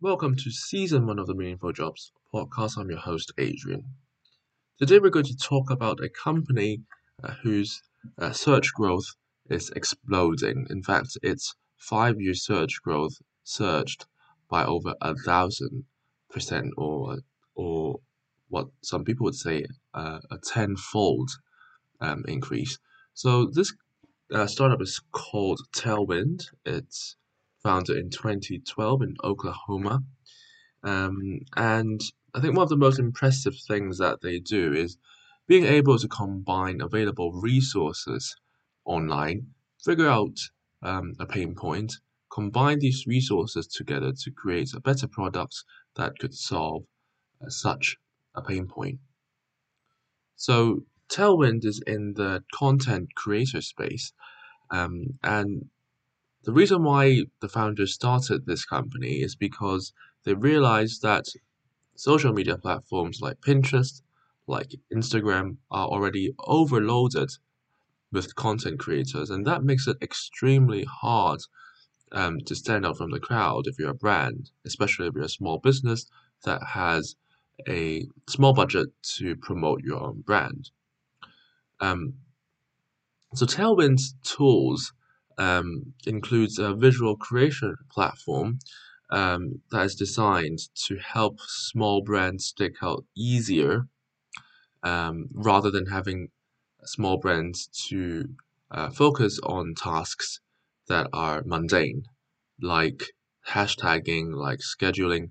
Welcome to season one of the Meaningful Jobs podcast. I'm your host, Adrian. Today, we're going to talk about a company uh, whose uh, search growth is exploding. In fact, its five year search growth surged by over a thousand percent, or or what some people would say uh, a tenfold um, increase. So, this uh, startup is called Tailwind. It's founded in 2012 in Oklahoma. Um, and I think one of the most impressive things that they do is being able to combine available resources online, figure out um, a pain point, combine these resources together to create a better product that could solve uh, such a pain point. So Tailwind is in the content creator space, um, and the reason why the founders started this company is because they realized that social media platforms like Pinterest, like Instagram, are already overloaded with content creators, and that makes it extremely hard um, to stand out from the crowd if you're a brand, especially if you're a small business that has a small budget to promote your own brand. Um, so Tailwind's tools um, includes a visual creation platform um, that is designed to help small brands stick out easier um, rather than having small brands to uh, focus on tasks that are mundane, like hashtagging, like scheduling.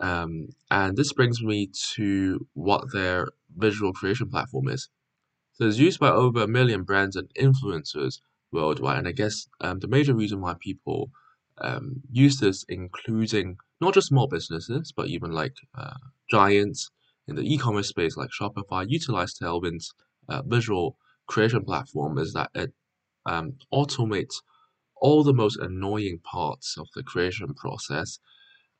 Um, and this brings me to what their visual creation platform is. So it's used by over a million brands and influencers worldwide. And I guess um, the major reason why people um, use this, including not just small businesses, but even like uh, giants in the e-commerce space like Shopify, utilize Tailwind's uh, visual creation platform, is that it um, automates all the most annoying parts of the creation process,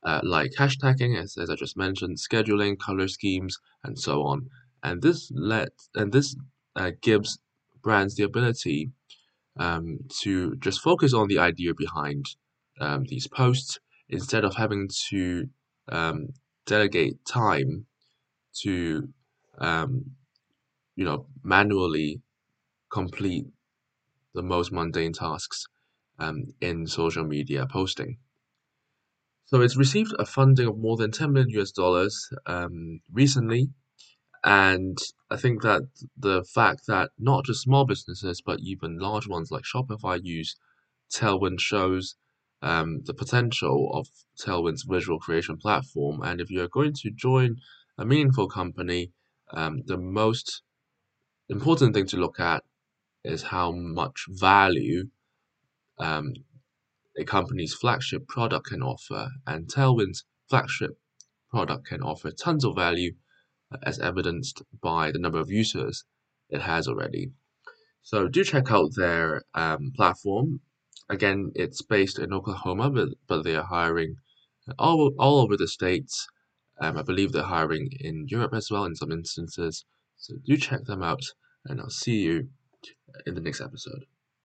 uh, like hashtagging, as, as I just mentioned, scheduling, color schemes, and so on. And this let and this uh, gives brands the ability um, to just focus on the idea behind um, these posts instead of having to um, delegate time to um, you know manually complete the most mundane tasks um, in social media posting. So it's received a funding of more than 10 million US dollars um, recently and I think that the fact that not just small businesses, but even large ones like Shopify use Tailwind shows um, the potential of Tailwind's visual creation platform. And if you're going to join a meaningful company, um, the most important thing to look at is how much value um, a company's flagship product can offer. And Tailwind's flagship product can offer tons of value as evidenced by the number of users it has already. So do check out their um, platform. Again, it's based in Oklahoma, but, but they are hiring all, all over the states. Um, I believe they're hiring in Europe as well in some instances. So do check them out, and I'll see you in the next episode.